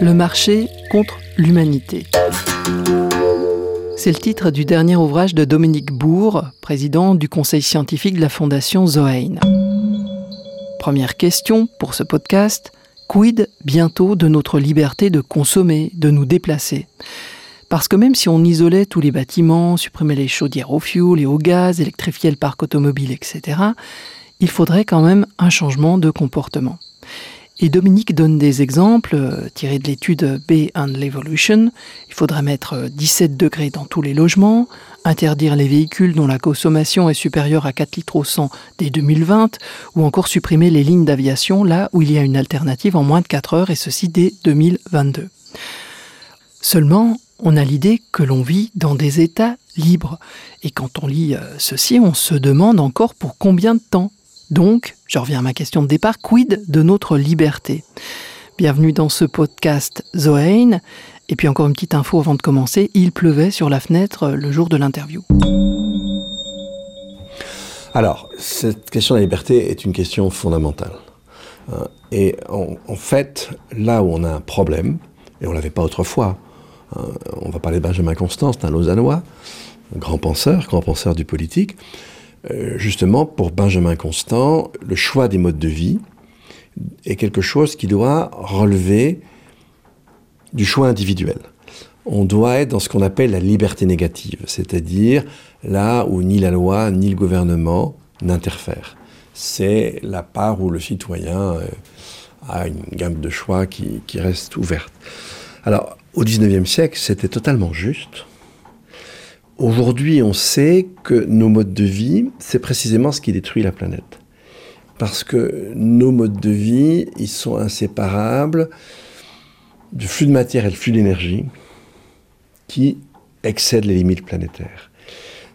Le marché contre l'humanité. C'est le titre du dernier ouvrage de Dominique Bourg, président du conseil scientifique de la fondation Zoein. Première question pour ce podcast, quid bientôt de notre liberté de consommer, de nous déplacer? Parce que même si on isolait tous les bâtiments, supprimait les chaudières au fioul et au gaz, électrifiait le parc automobile, etc., il faudrait quand même un changement de comportement. Et Dominique donne des exemples euh, tirés de l'étude B and l'Evolution. Il faudrait mettre 17 euh, degrés dans tous les logements, interdire les véhicules dont la consommation est supérieure à 4 litres au 100 dès 2020, ou encore supprimer les lignes d'aviation là où il y a une alternative en moins de 4 heures, et ceci dès 2022. Seulement, on a l'idée que l'on vit dans des États libres. Et quand on lit euh, ceci, on se demande encore pour combien de temps donc, je reviens à ma question de départ, quid de notre liberté? Bienvenue dans ce podcast Zoein. Et puis encore une petite info avant de commencer, il pleuvait sur la fenêtre le jour de l'interview. Alors, cette question de la liberté est une question fondamentale. Euh, et en, fait, là où on a un problème, et on ne l'avait pas autrefois, euh, on va parler de Benjamin Constant, c'est un Lausannois, grand penseur, grand penseur du politique, justement, pour Benjamin Constant, le choix des modes de vie est quelque chose qui doit relever du choix individuel. On doit être dans ce qu'on appelle la liberté négative, c'est-à-dire là où ni la loi ni le gouvernement n'interfèrent. C'est la part où le citoyen euh, a une gamme de choix qui, qui reste ouverte. Alors, au XIXe siècle, c'était totalement juste. Aujourd'hui, on sait que nos modes de vie, c'est précisément ce qui détruit la planète. Parce que nos modes de vie, ils sont inséparables du flux de matière et le flux d'énergie qui excèdent les limites planétaires.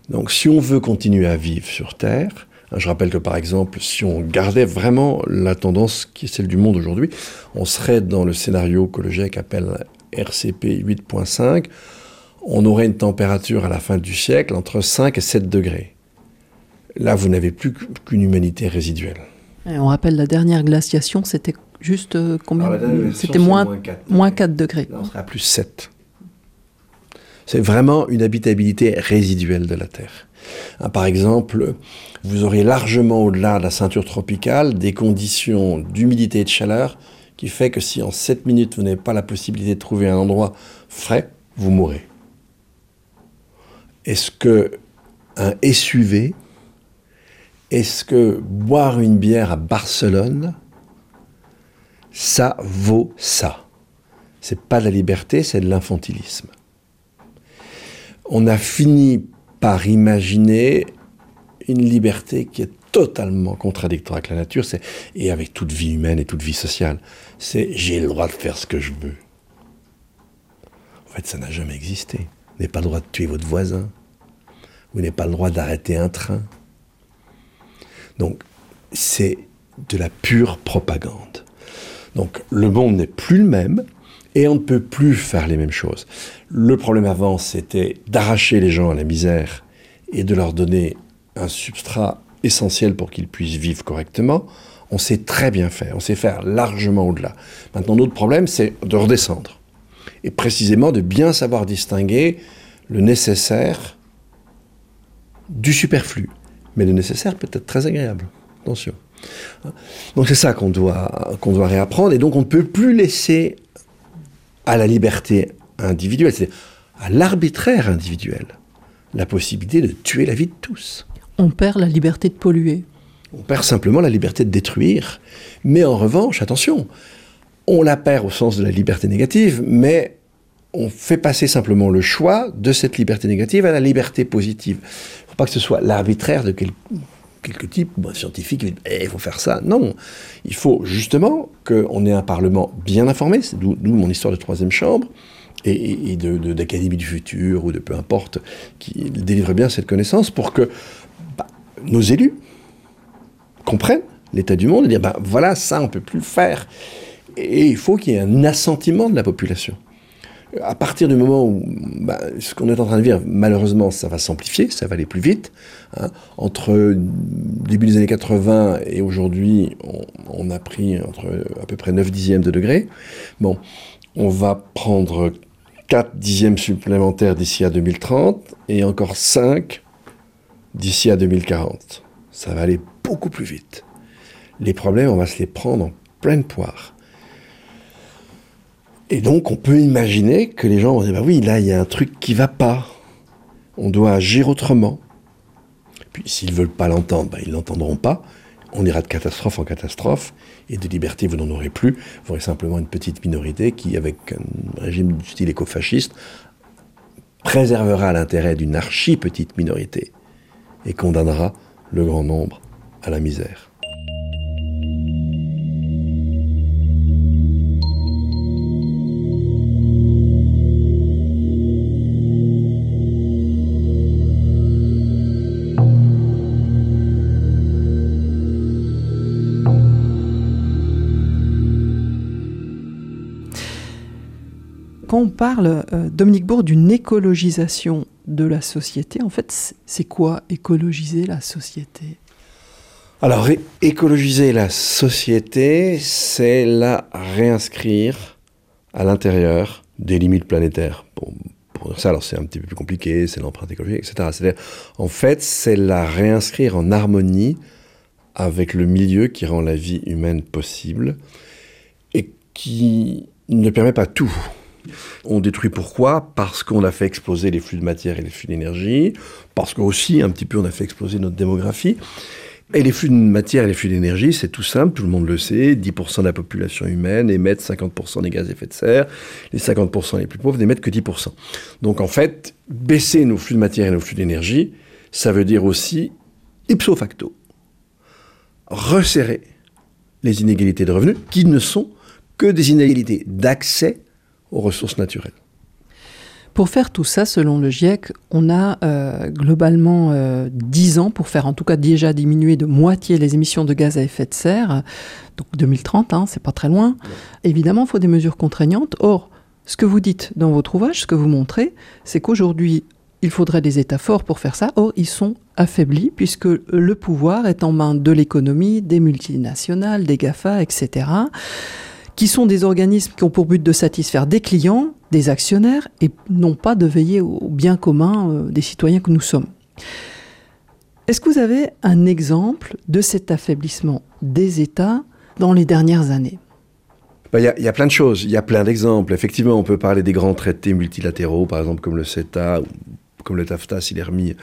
Donc si on veut continuer à vivre sur Terre, hein, je rappelle que par exemple, si on gardait vraiment la tendance qui est celle du monde aujourd'hui, on serait dans le scénario que le GIEC appelle RCP 8.5, on aurait une température à la fin du siècle entre 5 et 7 degrés. Là, vous n'avez plus qu'une humanité résiduelle. on rappelle la dernière glaciation, c'était juste euh, combien ah, C'était moins, moins 4, degrés. Là, on serait à plus 7. C'est vraiment une habitabilité résiduelle de la Terre. Hein, par exemple, vous aurez largement au-delà de la ceinture tropicale des conditions d'humidité et de chaleur qui fait que si en 7 minutes vous n'avez pas la possibilité de trouver un endroit frais, vous mourrez. Est-ce que un SUV, est-ce que boire une bière à Barcelone, ça vaut ça C'est pas de la liberté, c'est de l'infantilisme. On a fini par imaginer une liberté qui est totalement contradictoire avec la nature, et avec toute vie humaine et toute vie sociale. C'est j'ai le droit de faire ce que je veux. En fait, ça n'a jamais existé. Vous n'avez pas le droit de tuer votre voisin. Vous n'avez pas le droit d'arrêter un train. Donc, c'est de la pure propagande. Donc, le monde n'est plus le même et on ne peut plus faire les mêmes choses. Le problème avant, c'était d'arracher les gens à la misère et de leur donner un substrat essentiel pour qu'ils puissent vivre correctement. On sait très bien faire, on sait faire largement au-delà. Maintenant, notre problème, c'est de redescendre. Et précisément de bien savoir distinguer le nécessaire du superflu. Mais le nécessaire peut être très agréable. Attention. Donc c'est ça qu'on doit, qu'on doit réapprendre. Et donc on ne peut plus laisser à la liberté individuelle, c'est à l'arbitraire individuel, la possibilité de tuer la vie de tous. On perd la liberté de polluer. On perd simplement la liberté de détruire. Mais en revanche, attention, on la perd au sens de la liberté négative, mais on fait passer simplement le choix de cette liberté négative à la liberté positive. Il ne faut pas que ce soit l'arbitraire de quelque type, scientifique, qui eh, il faut faire ça. Non, il faut justement qu'on ait un Parlement bien informé, d'où mon histoire de troisième chambre, et, d'Académie du futur, ou de peu importe, qui délivre bien cette connaissance pour que bah, nos élus comprennent l'état du monde et dire, bah, voilà, ça, on ne peut plus le faire. Et il faut qu'il y ait un assentiment de la population à partir du moment où bah, ce qu'on est en train de vivre, malheureusement, ça va s'amplifier, ça va aller plus vite. Hein. Entre début des années 80 et aujourd'hui, on, a pris entre à peu près 9 dixièmes de degré. Bon, on va prendre 4 dixièmes supplémentaires d'ici à 2030 et encore 5 d'ici à 2040. Ça va aller beaucoup plus vite. Les problèmes, on va se les prendre en pleine poire. Et donc, on peut imaginer que les gens vont dire, bah oui, là, il y a un truc qui va pas. On doit agir autrement. Puis, s'ils veulent pas l'entendre, bah, ils l'entendront pas. On ira de catastrophe en catastrophe. Et de liberté, vous n'en aurez plus. Vous aurez simplement une petite minorité qui, avec un régime du style écofasciste, préservera l'intérêt d'une archi-petite minorité et condamnera le grand nombre à la misère. Quand on parle, euh, Dominique Bourg, d'une écologisation de la société, en fait, c'est quoi écologiser la société? Alors, écologiser la société, c'est la réinscrire à l'intérieur des limites planétaires. Bon, ça, alors c'est un petit peu plus compliqué, c'est l'empreinte écologique, etc. En fait, c'est la réinscrire en harmonie avec le milieu qui rend la vie humaine possible et qui ne permet pas tout. On détruit pourquoi? Parce qu'on a fait exploser les flux de matière et les flux d'énergie, parce qu'aussi, un petit peu, on a fait exploser notre démographie. Et les flux de matière et les flux d'énergie, c'est tout simple, tout le monde le sait, 10% de la population humaine émettent 50% des gaz à effet de serre, les 50% les plus pauvres n'émettent que 10%. Donc en fait, baisser nos flux de matière et nos flux d'énergie, ça veut dire aussi, ipso facto, resserrer les inégalités de revenus, qui ne sont que des inégalités d'accès aux ressources naturelles. Pour faire tout ça, selon le GIEC, on a euh, globalement euh, 10 ans pour faire en tout cas déjà diminuer de moitié les émissions de gaz à effet de serre. Donc 2030, hein, c'est pas très loin. Évidemment, il faut des mesures contraignantes. Or, ce que vous dites dans votre ouvrage, ce que vous montrez, c'est qu'aujourd'hui, il faudrait des États forts pour faire ça. Or, ils sont affaiblis puisque le pouvoir est en main de l'économie, des multinationales, des GAFA, etc qui sont des organismes qui ont pour but de satisfaire des clients, des actionnaires, et non pas de veiller au bien commun euh, des citoyens que nous sommes. Est-ce que vous avez un exemple de cet affaiblissement des États dans les dernières années? Bah, il y, a plein de choses, il y a plein d'exemples. Effectivement, on peut parler des grands traités multilatéraux, par exemple comme le CETA ou comme le TAFTA s'il est remis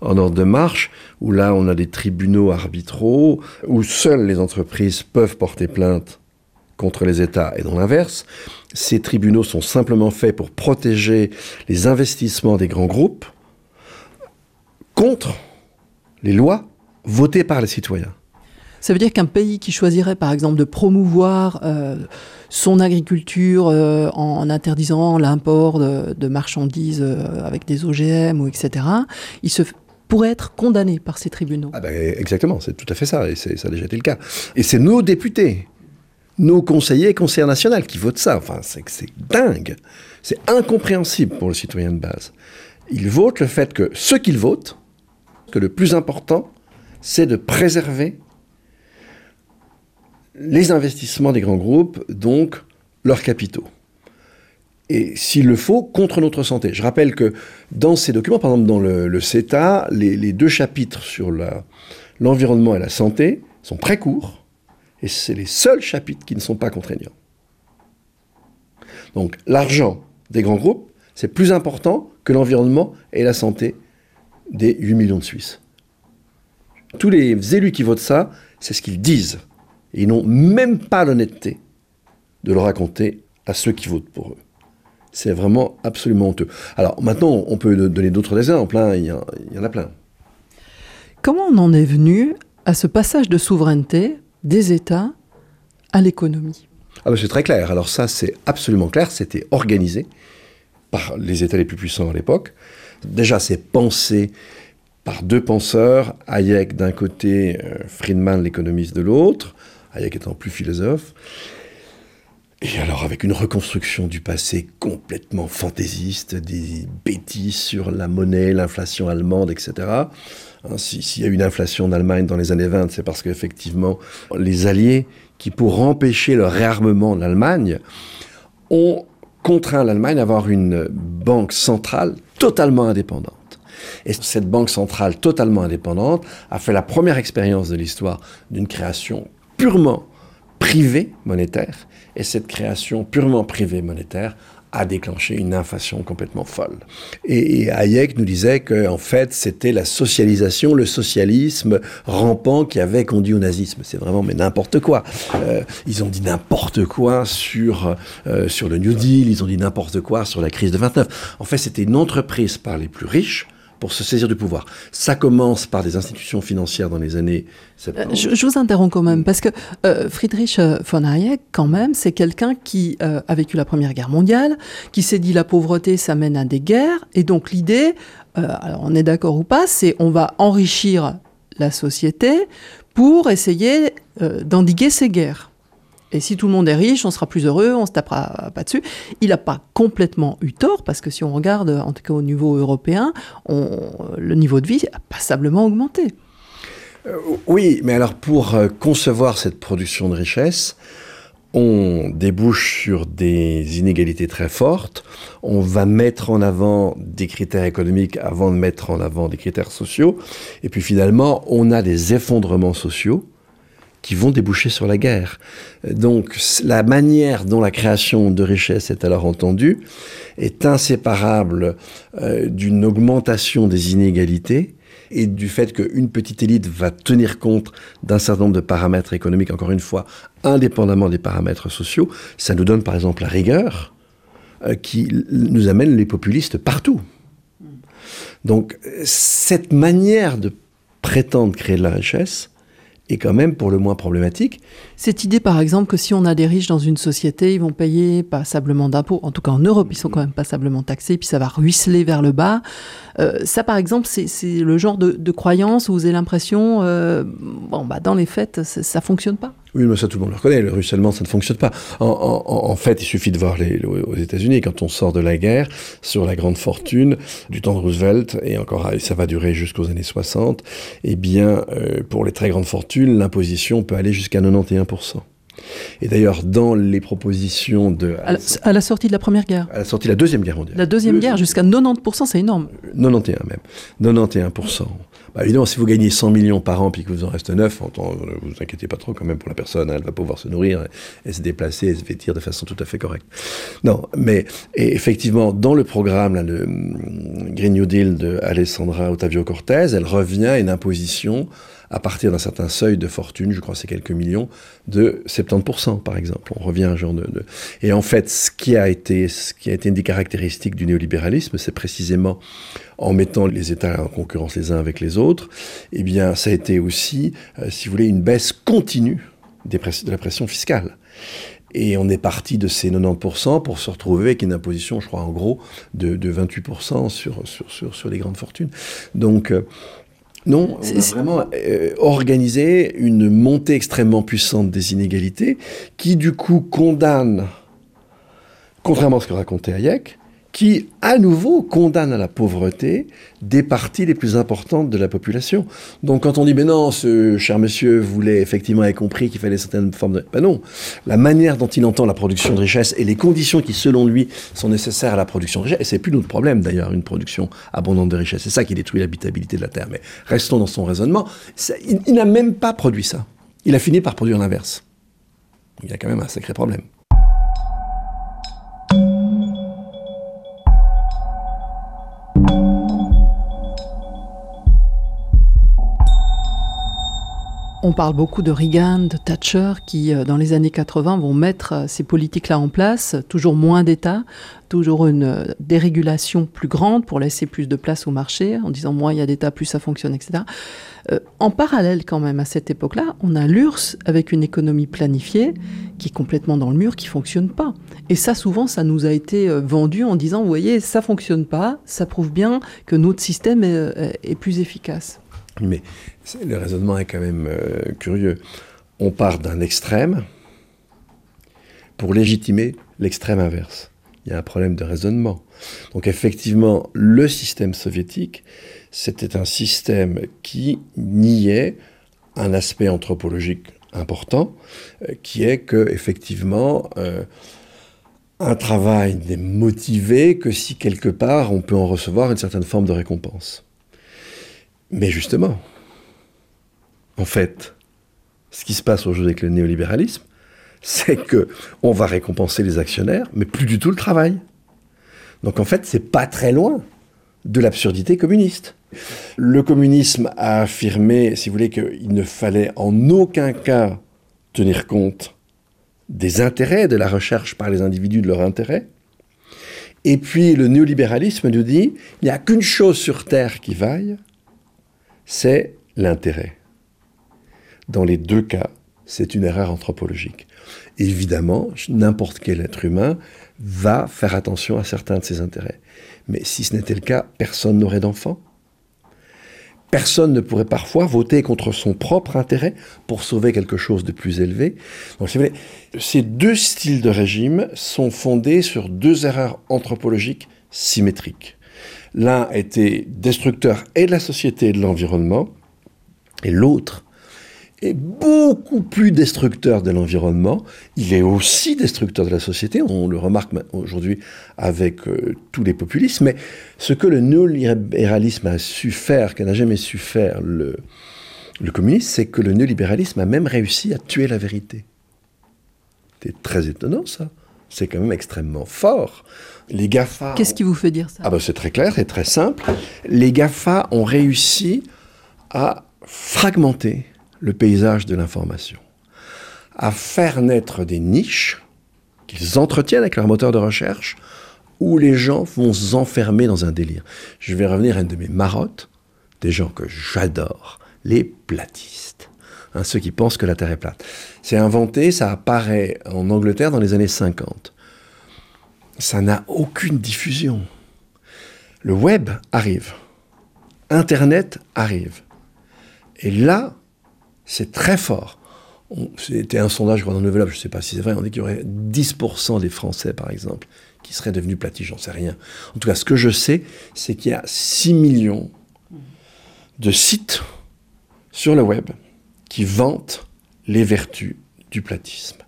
en ordre de marche, où là on a des tribunaux arbitraux, où seules les entreprises peuvent porter plainte contre les États et dans l'inverse. Ces tribunaux sont simplement faits pour protéger les investissements des grands groupes contre les lois votées par les citoyens. Ça veut dire qu'un pays qui choisirait par exemple de promouvoir euh, son agriculture euh, en, interdisant l'import de, marchandises euh, avec des OGM ou etc., il se pourrait être condamné par ces tribunaux. Ah ben, exactement, c'est tout à fait ça, et ça a déjà été le cas. Et c'est nos députés nos conseillers et conseillers nationaux qui votent ça. Enfin, c'est dingue. C'est incompréhensible pour le citoyen de base. Ils votent le fait que ce qu'ils votent, que le plus important, c'est de préserver les investissements des grands groupes, donc leurs capitaux. Et s'il le faut, contre notre santé. Je rappelle que dans ces documents, par exemple dans le, CETA, les, les, deux chapitres sur l'environnement et la santé sont très courts et c'est les seuls chapitres qui ne sont pas contraignants. Donc l'argent des grands groupes, c'est plus important que l'environnement et la santé des 8 millions de Suisses. Tous les élus qui votent ça, c'est ce qu'ils disent. Ils n'ont même pas l'honnêteté de le raconter à ceux qui votent pour eux. C'est vraiment absolument honteux. Alors maintenant, on peut donner d'autres exemples, hein. il y en a plein. Comment on en est venu à ce passage de souveraineté des États à l'économie ah ben, C'est très clair. Alors ça, c'est absolument clair. C'était organisé par les États les plus puissants à l'époque. Déjà, c'est pensé par deux penseurs, Hayek d'un côté, euh, Friedman, l'économiste, de l'autre, Hayek étant plus philosophe. Et alors avec une reconstruction du passé complètement fantaisiste, des bêtises sur la monnaie, l'inflation allemande, etc. Hein, s'il y a eu une inflation en Allemagne dans les années 20, c'est parce qu'effectivement, les Alliés, qui pour empêcher le réarmement de l'Allemagne, ont contraint l'Allemagne à avoir une banque centrale totalement indépendante. Et cette banque centrale totalement indépendante a fait la première expérience de l'histoire d'une création purement privée monétaire. Et cette création purement privée monétaire a déclenché une inflation complètement folle. Et, Hayek nous disait que en fait c'était la socialisation, le socialisme rampant qui avait conduit au nazisme. C'est vraiment mais n'importe quoi. Euh, ils ont dit n'importe quoi sur euh, sur le New Deal, ils ont dit n'importe quoi sur la crise de 29. En fait c'était une entreprise par les plus riches pour se saisir du pouvoir. Ça commence par des institutions financières dans les années 70. Euh, je, vous interromps quand même, parce que euh, Friedrich euh, von Hayek, quand même, c'est quelqu'un qui a vécu la Première Guerre mondiale, qui s'est dit la pauvreté, ça mène à des guerres, et donc l'idée, alors on est d'accord ou pas, c'est on va enrichir la société pour essayer d'endiguer ces guerres. Et si tout le monde est riche, on sera plus heureux, on se tapera pas dessus. Il n'a pas complètement eu tort, parce que si on regarde, en tout cas au niveau européen, le niveau de vie a passablement augmenté. Euh, oui, mais alors pour euh, concevoir cette production de richesse, on débouche sur des inégalités très fortes, on va mettre en avant des critères économiques avant de mettre en avant des critères sociaux, et puis finalement on a des effondrements sociaux qui vont déboucher sur la guerre. Donc la manière dont la création de richesse est alors entendue est inséparable euh, d'une augmentation des inégalités et du fait qu'une petite élite va tenir compte d'un certain nombre de paramètres économiques, encore une fois, indépendamment des paramètres sociaux. Ça nous donne par exemple la rigueur euh, qui nous amène les populistes partout. Donc cette manière de prétendre créer de la richesse, est quand même pour le moins problématique. Cette idée, par exemple, que si on a des riches dans une société, ils vont payer passablement d'impôts. En tout cas, en Europe, ils sont quand même passablement taxés, puis ça va ruisseler vers le bas. Euh, ça, par exemple, c'est le genre de, croyance où vous avez l'impression, euh, bon, bah, dans les faits, ça fonctionne pas. Oui, mais ça tout le monde le reconnaît, le ruissellement ça ne fonctionne pas. En, fait, il suffit de voir les, aux États-Unis, quand on sort de la guerre, sur la grande fortune du temps de Roosevelt, et encore ça va durer jusqu'aux années 60, eh bien, euh, pour les très grandes fortunes, l'imposition peut aller jusqu'à 91%. Et d'ailleurs, dans les propositions de... À la, sortie de la Première Guerre À la sortie de la Deuxième Guerre mondiale. La Deuxième Guerre, jusqu'à 90%, c'est énorme. 91 même. 91%. Bah, évidemment, si vous gagnez 100 millions par an puis que vous en reste 9, ne vous inquiétez pas trop quand même pour la personne. Elle va pouvoir se nourrir et, se déplacer et se vêtir de façon tout à fait correcte. Non, mais effectivement, dans le programme, le hum, Green New Deal de Alessandra Ottavio Cortez, elle revient à une imposition à partir d'un certain seuil de fortune, je crois c'est quelques millions, de 70% par exemple. On revient à un genre de, Et en fait, ce qui a été, ce qui a été une des caractéristiques du néolibéralisme, c'est précisément en mettant les États en concurrence les uns avec les autres, eh bien, ça a été aussi, euh, si vous voulez, une baisse continue de la pression fiscale. Et on est parti de ces 90% pour se retrouver avec une imposition, je crois, en gros, de, de 28% sur, sur, sur, sur, les grandes fortunes. Donc, euh, non, on a vraiment euh, organisé une montée extrêmement puissante des inégalités qui, du coup, condamne, contrairement à ce que racontait Hayek, qui, à nouveau, condamne à la pauvreté des parties les plus importantes de la population. Donc, quand on dit, mais non, ce cher monsieur voulait effectivement avoir compris qu'il fallait certaines formes de... Ben non, la manière dont il entend la production de richesse et les conditions qui, selon lui, sont nécessaires à la production de richesse, et c'est plus notre problème d'ailleurs, une production abondante de richesse, c'est ça qui détruit l'habitabilité de la Terre. Mais restons dans son raisonnement, il n'a même pas produit ça. Il a fini par produire l'inverse. Il y a quand même un sacré problème. On parle beaucoup de Reagan, de Thatcher, qui euh, dans les années 80 vont mettre euh, ces politiques-là en place, toujours moins d'État, toujours une euh, dérégulation plus grande pour laisser plus de place au marché, en disant moins il y a d'État, plus ça fonctionne, etc. en parallèle quand même à cette époque-là, on a l'URSS avec une économie planifiée qui est complètement dans le mur, qui fonctionne pas. Et ça, souvent, ça nous a été vendu en disant, vous voyez, ça fonctionne pas, ça prouve bien que notre système est plus efficace. Mais le raisonnement est quand même euh, curieux. On part d'un extrême pour légitimer l'extrême inverse. Il y a un problème de raisonnement. Donc effectivement, le système soviétique, c'était un système qui niait un aspect anthropologique important, euh, qui est que effectivement, euh, un travail n'est motivé que si quelque part on peut en recevoir une certaine forme de récompense. Mais justement, en fait, ce qui se passe aujourd'hui avec le néolibéralisme, c'est que on va récompenser les actionnaires, mais plus du tout le travail. Donc en fait, c'est pas très loin de l'absurdité communiste. Le communisme a affirmé, si vous voulez, qu'il ne fallait en aucun cas tenir compte des intérêts, de la recherche par les individus de leurs intérêts. Et puis le néolibéralisme nous dit, il n'y a qu'une chose sur Terre qui vaille, c'est l'intérêt. Dans les deux cas, c'est une erreur anthropologique. Évidemment, n'importe quel être humain va faire attention à certains de ses intérêts. Mais si ce n'était le cas, personne n'aurait d'enfant. Personne ne pourrait parfois voter contre son propre intérêt pour sauver quelque chose de plus élevé. Donc, ces deux styles de régime sont fondés sur deux erreurs anthropologiques symétriques. L'un était destructeur et de la société et de l'environnement, et l'autre est beaucoup plus destructeur de l'environnement. Il est aussi destructeur de la société. On le remarque aujourd'hui avec euh, tous les populismes. Mais ce que le néolibéralisme a su faire, que n'a jamais su faire le, le communisme, c'est que le néolibéralisme a même réussi à tuer la vérité. C'est très étonnant ça. C'est quand même extrêmement fort. Les GAFA. Qu'est-ce qui vous fait dire ça? Ah ben c'est très clair, c'est très simple. Les GAFA ont réussi à fragmenter le paysage de l'information, à faire naître des niches qu'ils entretiennent avec leur moteur de recherche, où les gens vont s'enfermer dans un délire. Je vais revenir à une de mes marottes, des gens que j'adore, les platistes. Hein, ceux qui pensent que la Terre est plate. C'est inventé, ça apparaît en Angleterre dans les années 50. Ça n'a aucune diffusion. Le web arrive. Internet arrive. Et là, c'est très fort. C'était un sondage dans le Nouvel je ne sais pas si c'est vrai, on dit qu'il y aurait 10% des Français, par exemple, qui seraient devenus platistes, j'en sais rien. En tout cas, ce que je sais, c'est qu'il y a 6 millions de sites sur le web qui vantent les vertus du platisme.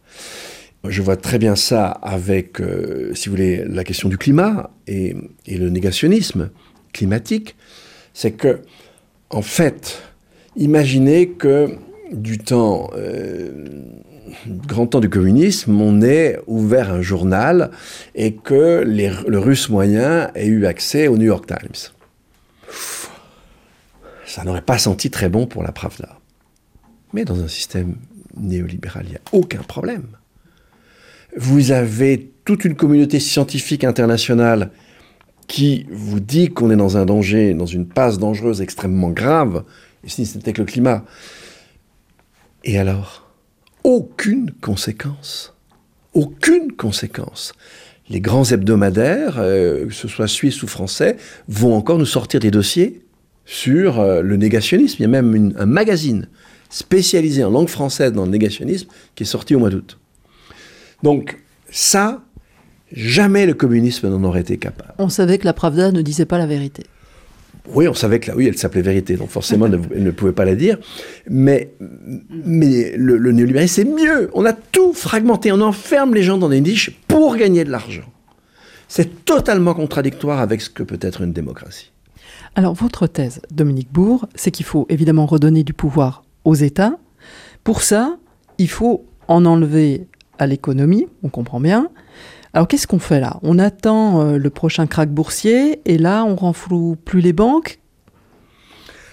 Je vois très bien ça avec, euh, si vous voulez, la question du climat et, et le négationnisme climatique. C'est que, en fait, imaginez que du temps, euh, grand temps du communisme, on ait ouvert un journal et que le russe moyen ait eu accès au New York Times. Ça n'aurait pas senti très bon pour la Pravda. Mais dans un système néolibéral, il n'y a aucun problème. Vous avez toute une communauté scientifique internationale qui vous dit qu'on est dans un danger, dans une passe dangereuse extrêmement grave, et si c'était que le climat. Et alors Aucune conséquence. Aucune conséquence. Les grands hebdomadaires, euh, que ce soit suisses ou français, vont encore nous sortir des dossiers sur euh, le négationnisme. Il y a même un magazine spécialisé en langue française dans le négationnisme qui est sorti au mois d'août. Donc ça, jamais le communisme n'en aurait été capable. On savait que la Pravda ne disait pas la vérité. Oui, on savait que là, oui, elle s'appelait vérité, donc forcément, elle ne pouvait pas la dire. Mais, mais le, le néolibéralisme, c'est mieux. On a tout fragmenté. On enferme les gens dans des niches pour gagner de l'argent. C'est totalement contradictoire avec ce que peut être une démocratie. Alors, votre thèse, Dominique Bourg, c'est qu'il faut évidemment redonner du pouvoir aux États. Pour ça, il faut en enlever à l'économie, on comprend bien, alors qu'est-ce qu'on fait là? On attend euh, le prochain crack boursier et là on renfloue plus les banques?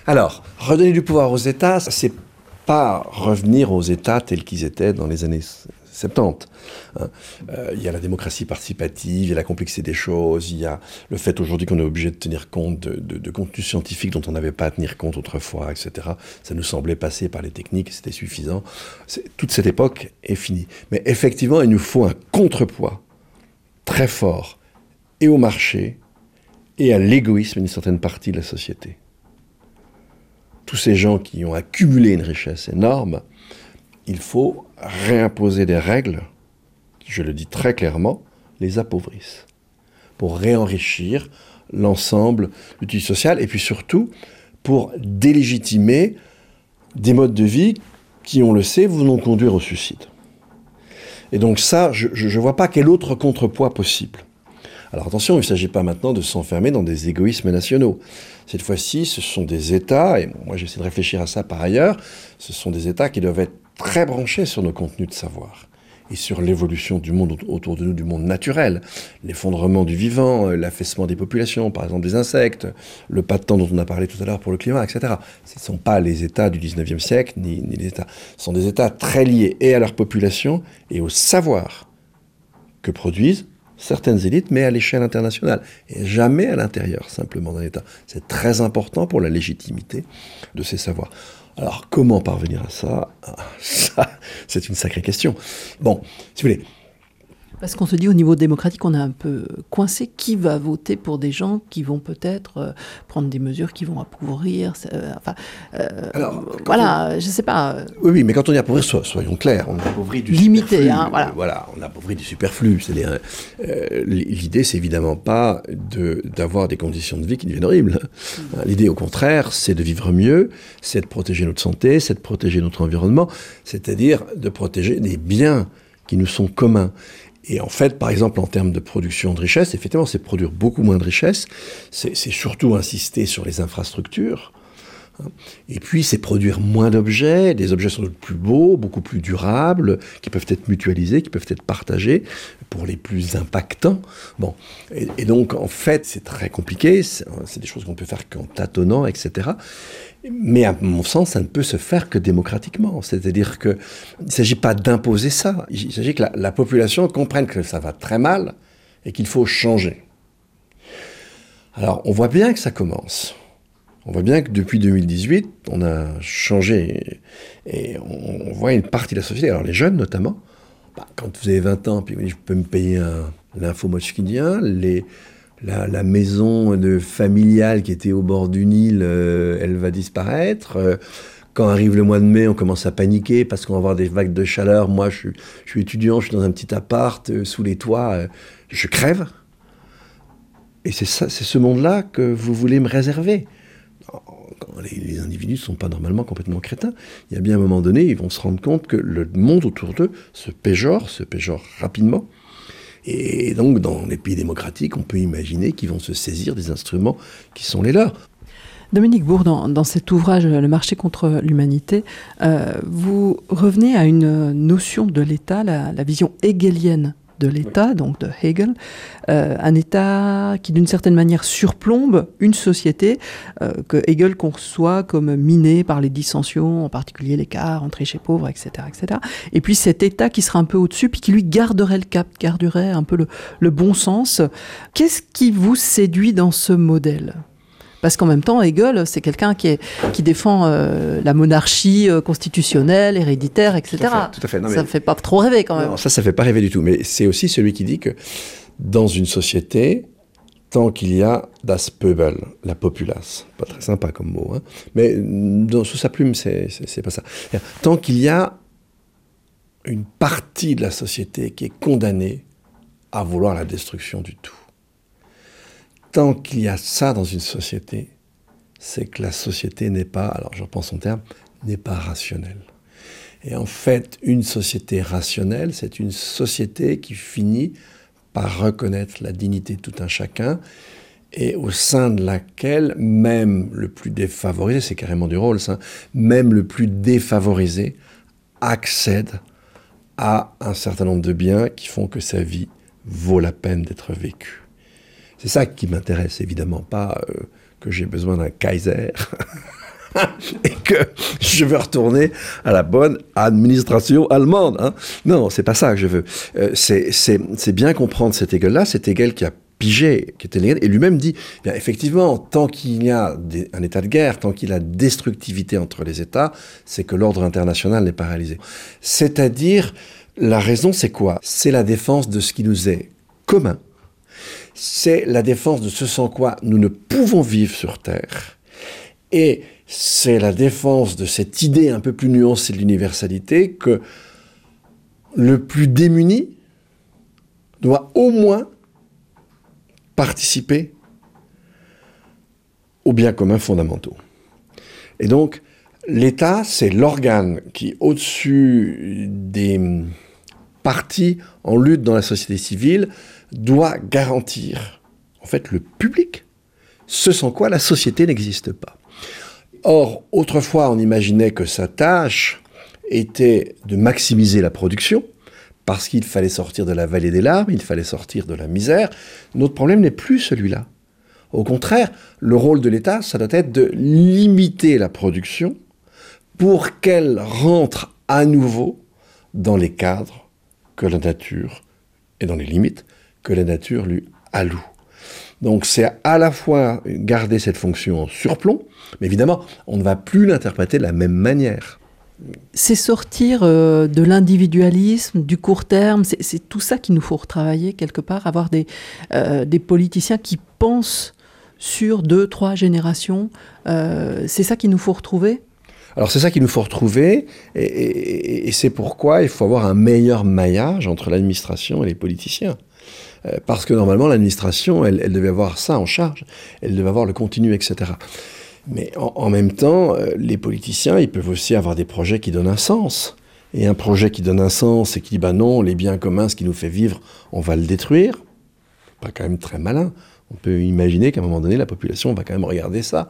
Alors, redonner du pouvoir aux États, c'est pas revenir aux États tels qu'ils étaient dans les années 70. Hein. Euh, il y a la démocratie participative, il y a la complexité des choses, il y a le fait aujourd'hui qu'on est obligé de tenir compte de, de, contenus scientifiques dont on n'avait pas à tenir compte autrefois, etc. Ça nous semblait passer par les techniques, c'était suffisant. Toute cette époque est finie. Mais effectivement, il nous faut un contrepoids très fort et au marché et à l'égoïsme d'une certaine partie de la société. Tous ces gens qui ont accumulé une richesse énorme, il faut réimposer des règles je le dis très clairement, les appauvrissent pour réenrichir l'ensemble du tissu social et puis surtout pour délégitimer des modes de vie qui, on le sait, vont conduire au suicide. Et donc ça, je ne vois pas quel autre contrepoids possible. Alors attention, il ne s'agit pas maintenant de s'enfermer dans des égoïsmes nationaux. Cette fois-ci, ce sont des États, et moi j'essaie de réfléchir à ça par ailleurs, ce sont des États qui doivent être très branchés sur nos contenus de savoir et sur l'évolution du monde autour de nous, du monde naturel, l'effondrement du vivant, euh, l'affaissement des populations, par exemple des insectes, le pas de temps dont on a parlé tout à l'heure pour le climat, etc. Ce ne sont pas les États du 19e siècle, ni, ni les États. Ce sont des États très liés et à leur population et au savoir que produisent certaines élites, mais à l'échelle internationale, et jamais à l'intérieur simplement d'un État. C'est très important pour la légitimité de ces savoirs. Alors comment parvenir à ça? Ah, Ça, c'est une sacrée question. Bon, si vous voulez, parce qu'on se dit au niveau démocratique, on a un peu coincé. Qui va voter pour des gens qui vont peut-être euh, prendre des mesures qui vont appauvrir euh, Enfin, euh, voilà, je je sais pas. Oui, oui, mais quand on dit appauvrir, soyons clairs, on appauvrit du Limité, superflu. Hein, voilà. voilà, on appauvrit du superflu. C'est-à-dire, l'idée, c'est évidemment pas d'avoir des conditions de vie qui deviennent horribles. Mm. L'idée, au contraire, c'est de vivre mieux, c'est de protéger notre santé, c'est de protéger notre environnement, c'est-à-dire de protéger des biens qui nous sont communs. Et en fait, par exemple, en termes de production de richesse, effectivement, c'est produire beaucoup moins de richesse, c'est surtout insister sur les infrastructures. Et puis, c'est produire moins d'objets, des objets sont plus beaux, beaucoup plus durables, qui peuvent être mutualisés, qui peuvent être partagés pour les plus impactants. Bon. Et, donc, en fait, c'est très compliqué, c'est des choses qu'on peut faire qu'en tâtonnant, etc. Mais à mon sens, ça ne peut se faire que démocratiquement. C'est-à-dire qu'il ne s'agit pas d'imposer ça. Il s'agit que la, population comprenne que ça va très mal et qu'il faut changer. Alors, on voit bien que ça commence. On voit bien que depuis 2018, on a changé et on, voit une partie de la société, alors les jeunes notamment, bah, quand vous avez 20 ans, puis je peux me payer l'info mochkidien, la, maison de familiale qui était au bord du Nil, euh, elle va disparaître. Euh, quand arrive le mois de mai, on commence à paniquer parce qu'on va avoir des vagues de chaleur. Moi, je, suis étudiant, je suis dans un petit appart euh, sous les toits, je crève. Et c'est ce monde-là que vous voulez me réserver. Les, individus ne sont pas normalement complètement crétins. Il y a bien un moment donné, ils vont se rendre compte que le monde autour d'eux se péjore, se péjore rapidement. Et donc, dans les pays démocratiques, on peut imaginer qu'ils vont se saisir des instruments qui sont les leurs. Dominique Bourg, dans, cet ouvrage Le marché contre l'humanité, euh, vous revenez à une notion de l'État, la, la, vision hegelienne de l'État, donc de Hegel, euh, un État qui d'une certaine manière surplombe une société euh, que Hegel conçoit comme minée par les dissensions, en particulier l'écart entre riches et pauvres, etc., etc. Et puis cet État qui sera un peu au-dessus, puis qui lui garderait le cap, garderait un peu le, le bon sens. Qu'est-ce qui vous séduit dans ce modèle? Parce qu'en même temps, Hegel, c'est quelqu'un qui, qui défend euh, la monarchie euh, constitutionnelle, héréditaire, etc. Tout à fait. ça ne fait pas trop rêver quand même. Non, ça, ça ne fait pas rêver du tout. Mais c'est aussi celui qui dit que dans une société, tant qu'il y a das Pöbel, la populace, pas très sympa comme mot, hein, mais dans, sous sa plume, c'est pas ça. Tant qu'il y a une partie de la société qui est condamnée à vouloir la destruction du tout tant qu'il y a ça dans une société, c'est que la société n'est pas, alors je reprends son terme, n'est pas rationnelle. Et en fait, une société rationnelle, c'est une société qui finit par reconnaître la dignité de tout un chacun et au sein de laquelle même le plus défavorisé, c'est carrément du rôle ça, même le plus défavorisé accède à un certain nombre de biens qui font que sa vie vaut la peine d'être vécue. C'est ça qui m'intéresse, évidemment pas euh, que j'ai besoin d'un Kaiser et que je veux retourner à la bonne administration allemande. Hein. Non, c'est pas ça que je veux. Euh, c'est bien comprendre cet Hegel-là, cet Hegel qui a pigé, qui était et lui-même dit, bien, effectivement, tant qu'il y a un état de guerre, tant qu'il y a destructivité entre les États, c'est que l'ordre international n'est pas réalisé. C'est-à-dire, la raison, c'est quoi? C'est la défense de ce qui nous est commun, c'est la défense de ce sans quoi nous ne pouvons vivre sur Terre. Et c'est la défense de cette idée un peu plus nuancée de l'universalité que le plus démuni doit au moins participer aux biens communs fondamentaux. Et donc, l'État, c'est l'organe qui, au-dessus des parti en lutte dans la société civile, doit garantir en fait le public, ce sans quoi la société n'existe pas. Or, autrefois, on imaginait que sa tâche était de maximiser la production, parce qu'il fallait sortir de la vallée des larmes, il fallait sortir de la misère. Notre problème n'est plus celui-là. Au contraire, le rôle de l'État, ça doit être de limiter la production pour qu'elle rentre à nouveau dans les cadres que la nature, et dans les limites que la nature lui alloue. Donc c'est à la fois garder cette fonction en surplomb, mais évidemment, on ne va plus l'interpréter de la même manière. C'est sortir euh, de l'individualisme, du court terme, c'est tout ça qu'il nous faut retravailler quelque part, avoir des, euh, politiciens qui pensent sur deux, trois générations. Euh, c'est ça qu'il nous faut retrouver? Alors c'est ça qu'il nous faut retrouver, et, c'est pourquoi il faut avoir un meilleur maillage entre l'administration et les politiciens. parce que normalement l'administration, elle, devait avoir ça en charge, elle devait avoir le continu, etc. Mais en, même temps, euh, les politiciens, ils peuvent aussi avoir des projets qui donnent un sens. Et un projet qui donne un sens et qui dit, bah non, les biens communs, ce qui nous fait vivre, on va le détruire, pas quand même très malin. On peut imaginer qu'à un moment donné, la population va quand même regarder ça.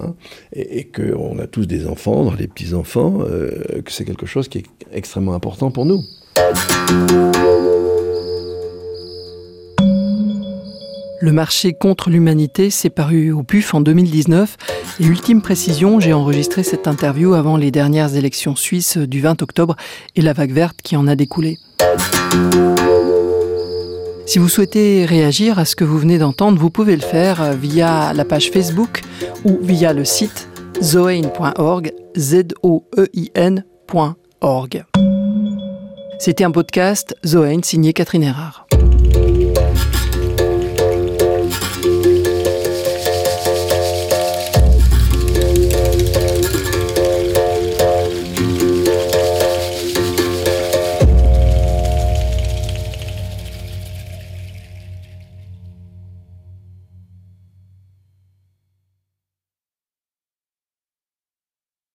Hein, et, qu'on a tous des enfants, les petits-enfants, euh, que c'est quelque chose qui est extrêmement important pour nous. Le marché contre l'humanité s'est paru au PUF en 2019 et ultime précision, j'ai enregistré cette interview avant les dernières élections suisses du 20 octobre et la vague verte qui en a découlé. Si vous souhaitez réagir à ce que vous venez d'entendre, vous pouvez le faire via la page Facebook ou via le site zoein.org, Z-O-E-I-N.org. C'était un podcast Zoein signé Catherine Erard.